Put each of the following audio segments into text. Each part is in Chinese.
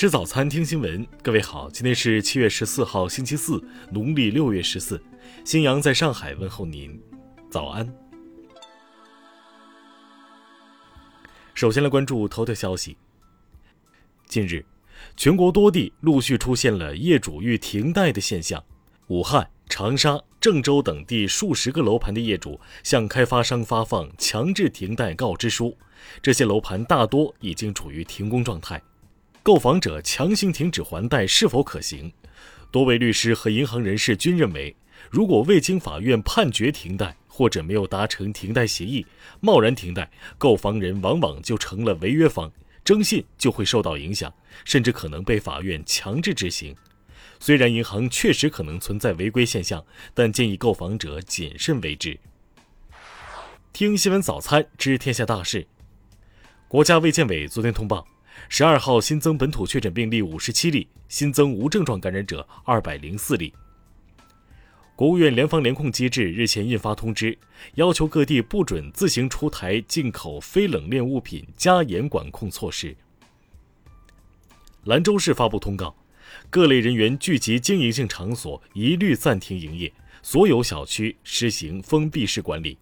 吃早餐，听新闻。各位好，今天是七月十四号，星期四，农历六月十四。新阳在上海问候您，早安。首先来关注头条消息。近日，全国多地陆续出现了业主欲停贷的现象。武汉、长沙、郑州等地数十个楼盘的业主向开发商发放强制停贷告知书，这些楼盘大多已经处于停工状态。购房者强行停止还贷是否可行？多位律师和银行人士均认为，如果未经法院判决停贷，或者没有达成停贷协议，贸然停贷，购房人往往就成了违约方，征信就会受到影响，甚至可能被法院强制执行。虽然银行确实可能存在违规现象，但建议购房者谨慎为之。听新闻早餐知天下大事。国家卫健委昨天通报。十二号新增本土确诊病例五十七例，新增无症状感染者二百零四例。国务院联防联控机制日前印发通知，要求各地不准自行出台进口非冷链物品加严管控措施。兰州市发布通告，各类人员聚集经营性场所一律暂停营业，所有小区实行封闭式管理。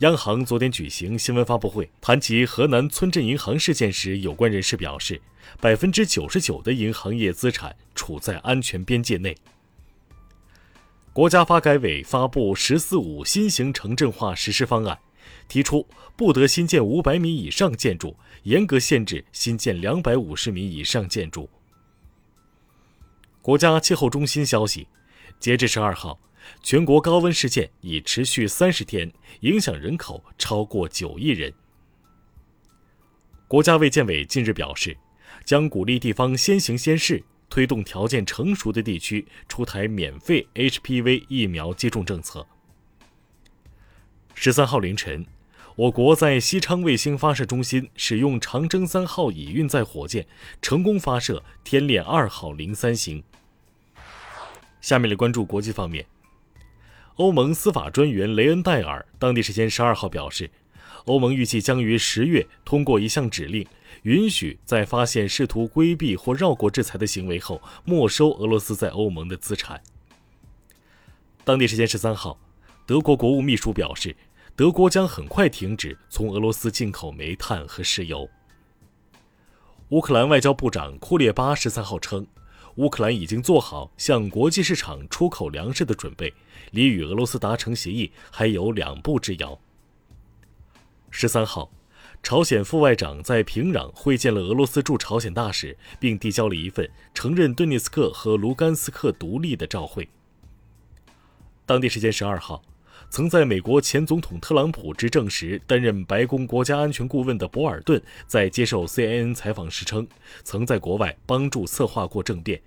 央行昨天举行新闻发布会，谈及河南村镇银行事件时，有关人士表示，百分之九十九的银行业资产处在安全边界内。国家发改委发布“十四五”新型城镇化实施方案，提出不得新建五百米以上建筑，严格限制新建两百五十米以上建筑。国家气候中心消息，截至十二号。全国高温事件已持续三十天，影响人口超过九亿人。国家卫健委近日表示，将鼓励地方先行先试，推动条件成熟的地区出台免费 HPV 疫苗接种政策。十三号凌晨，我国在西昌卫星发射中心使用长征三号乙运载火箭，成功发射天链二号零三型。下面来关注国际方面。欧盟司法专员雷恩戴尔当地时间十二号表示，欧盟预计将于十月通过一项指令，允许在发现试图规避或绕过制裁的行为后，没收俄罗斯在欧盟的资产。当地时间十三号，德国国务秘书表示，德国将很快停止从俄罗斯进口煤炭和石油。乌克兰外交部长库列巴十三号称。乌克兰已经做好向国际市场出口粮食的准备，离与俄罗斯达成协议还有两步之遥。十三号，朝鲜副外长在平壤会见了俄罗斯驻朝鲜大使，并递交了一份承认顿涅斯克和卢甘斯克独立的照会。当地时间十二号，曾在美国前总统特朗普执政时担任白宫国家安全顾问的博尔顿，在接受 CNN 采访时称，曾在国外帮助策划过政变。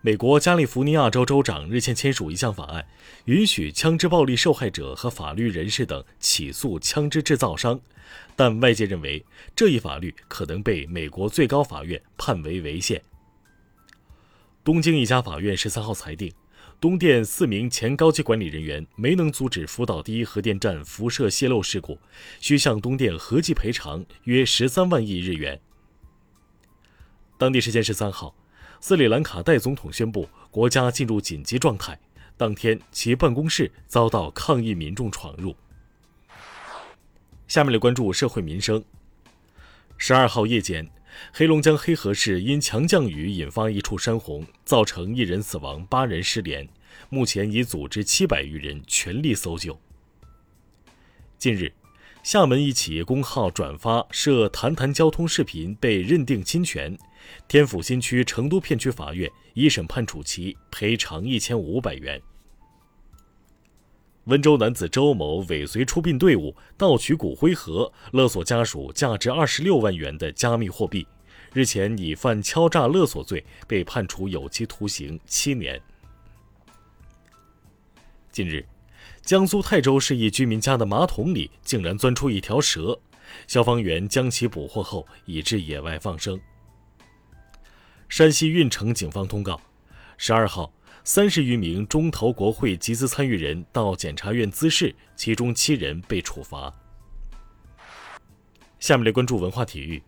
美国加利福尼亚州州长日前签署一项法案，允许枪支暴力受害者和法律人士等起诉枪支制造商，但外界认为这一法律可能被美国最高法院判为违宪。东京一家法院十三号裁定。东电四名前高级管理人员没能阻止福岛第一核电站辐射泄漏事故，需向东电合计赔偿约十三万亿日元。当地时间十三号，斯里兰卡代总统宣布国家进入紧急状态，当天其办公室遭到抗议民众闯入。下面来关注社会民生。十二号夜间。黑龙江黑河市因强降雨引发一处山洪，造成一人死亡、八人失联。目前已组织七百余人全力搜救。近日，厦门一企业公号转发涉谈谈交通视频被认定侵权，天府新区成都片区法院一审判处其赔偿一千五百元。温州男子周某尾随出殡队伍盗取骨灰盒，勒索家属价值二十六万元的加密货币，日前以犯敲诈勒索罪被判处有期徒刑七年。近日，江苏泰州市一居民家的马桶里竟然钻出一条蛇，消防员将其捕获后移至野外放生。山西运城警方通告，十二号。三十余名中投国会集资参与人到检察院滋事，其中七人被处罚。下面来关注文化体育。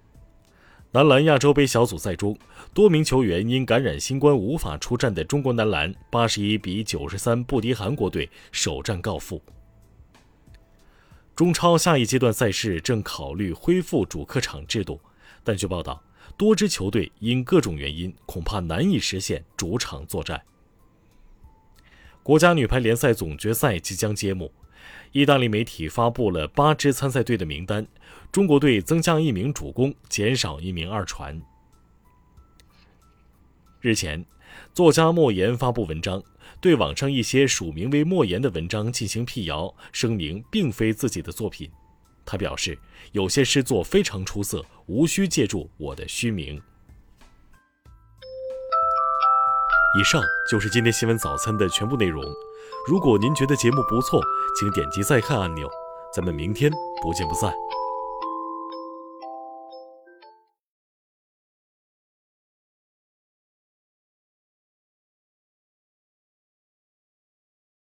男篮亚洲杯小组赛中，多名球员因感染新冠无法出战的中国男篮，八十一比九十三不敌韩国队，首战告负。中超下一阶段赛事正考虑恢复主客场制度，但据报道，多支球队因各种原因，恐怕难以实现主场作战。国家女排联赛总决赛即将揭幕。意大利媒体发布了八支参赛队的名单，中国队增加一名主攻，减少一名二传。日前，作家莫言发布文章，对网上一些署名为莫言的文章进行辟谣，声明并非自己的作品。他表示，有些诗作非常出色，无需借助我的虚名。以上就是今天新闻早餐的全部内容。如果您觉得节目不错，请点击再看按钮。咱们明天不见不散。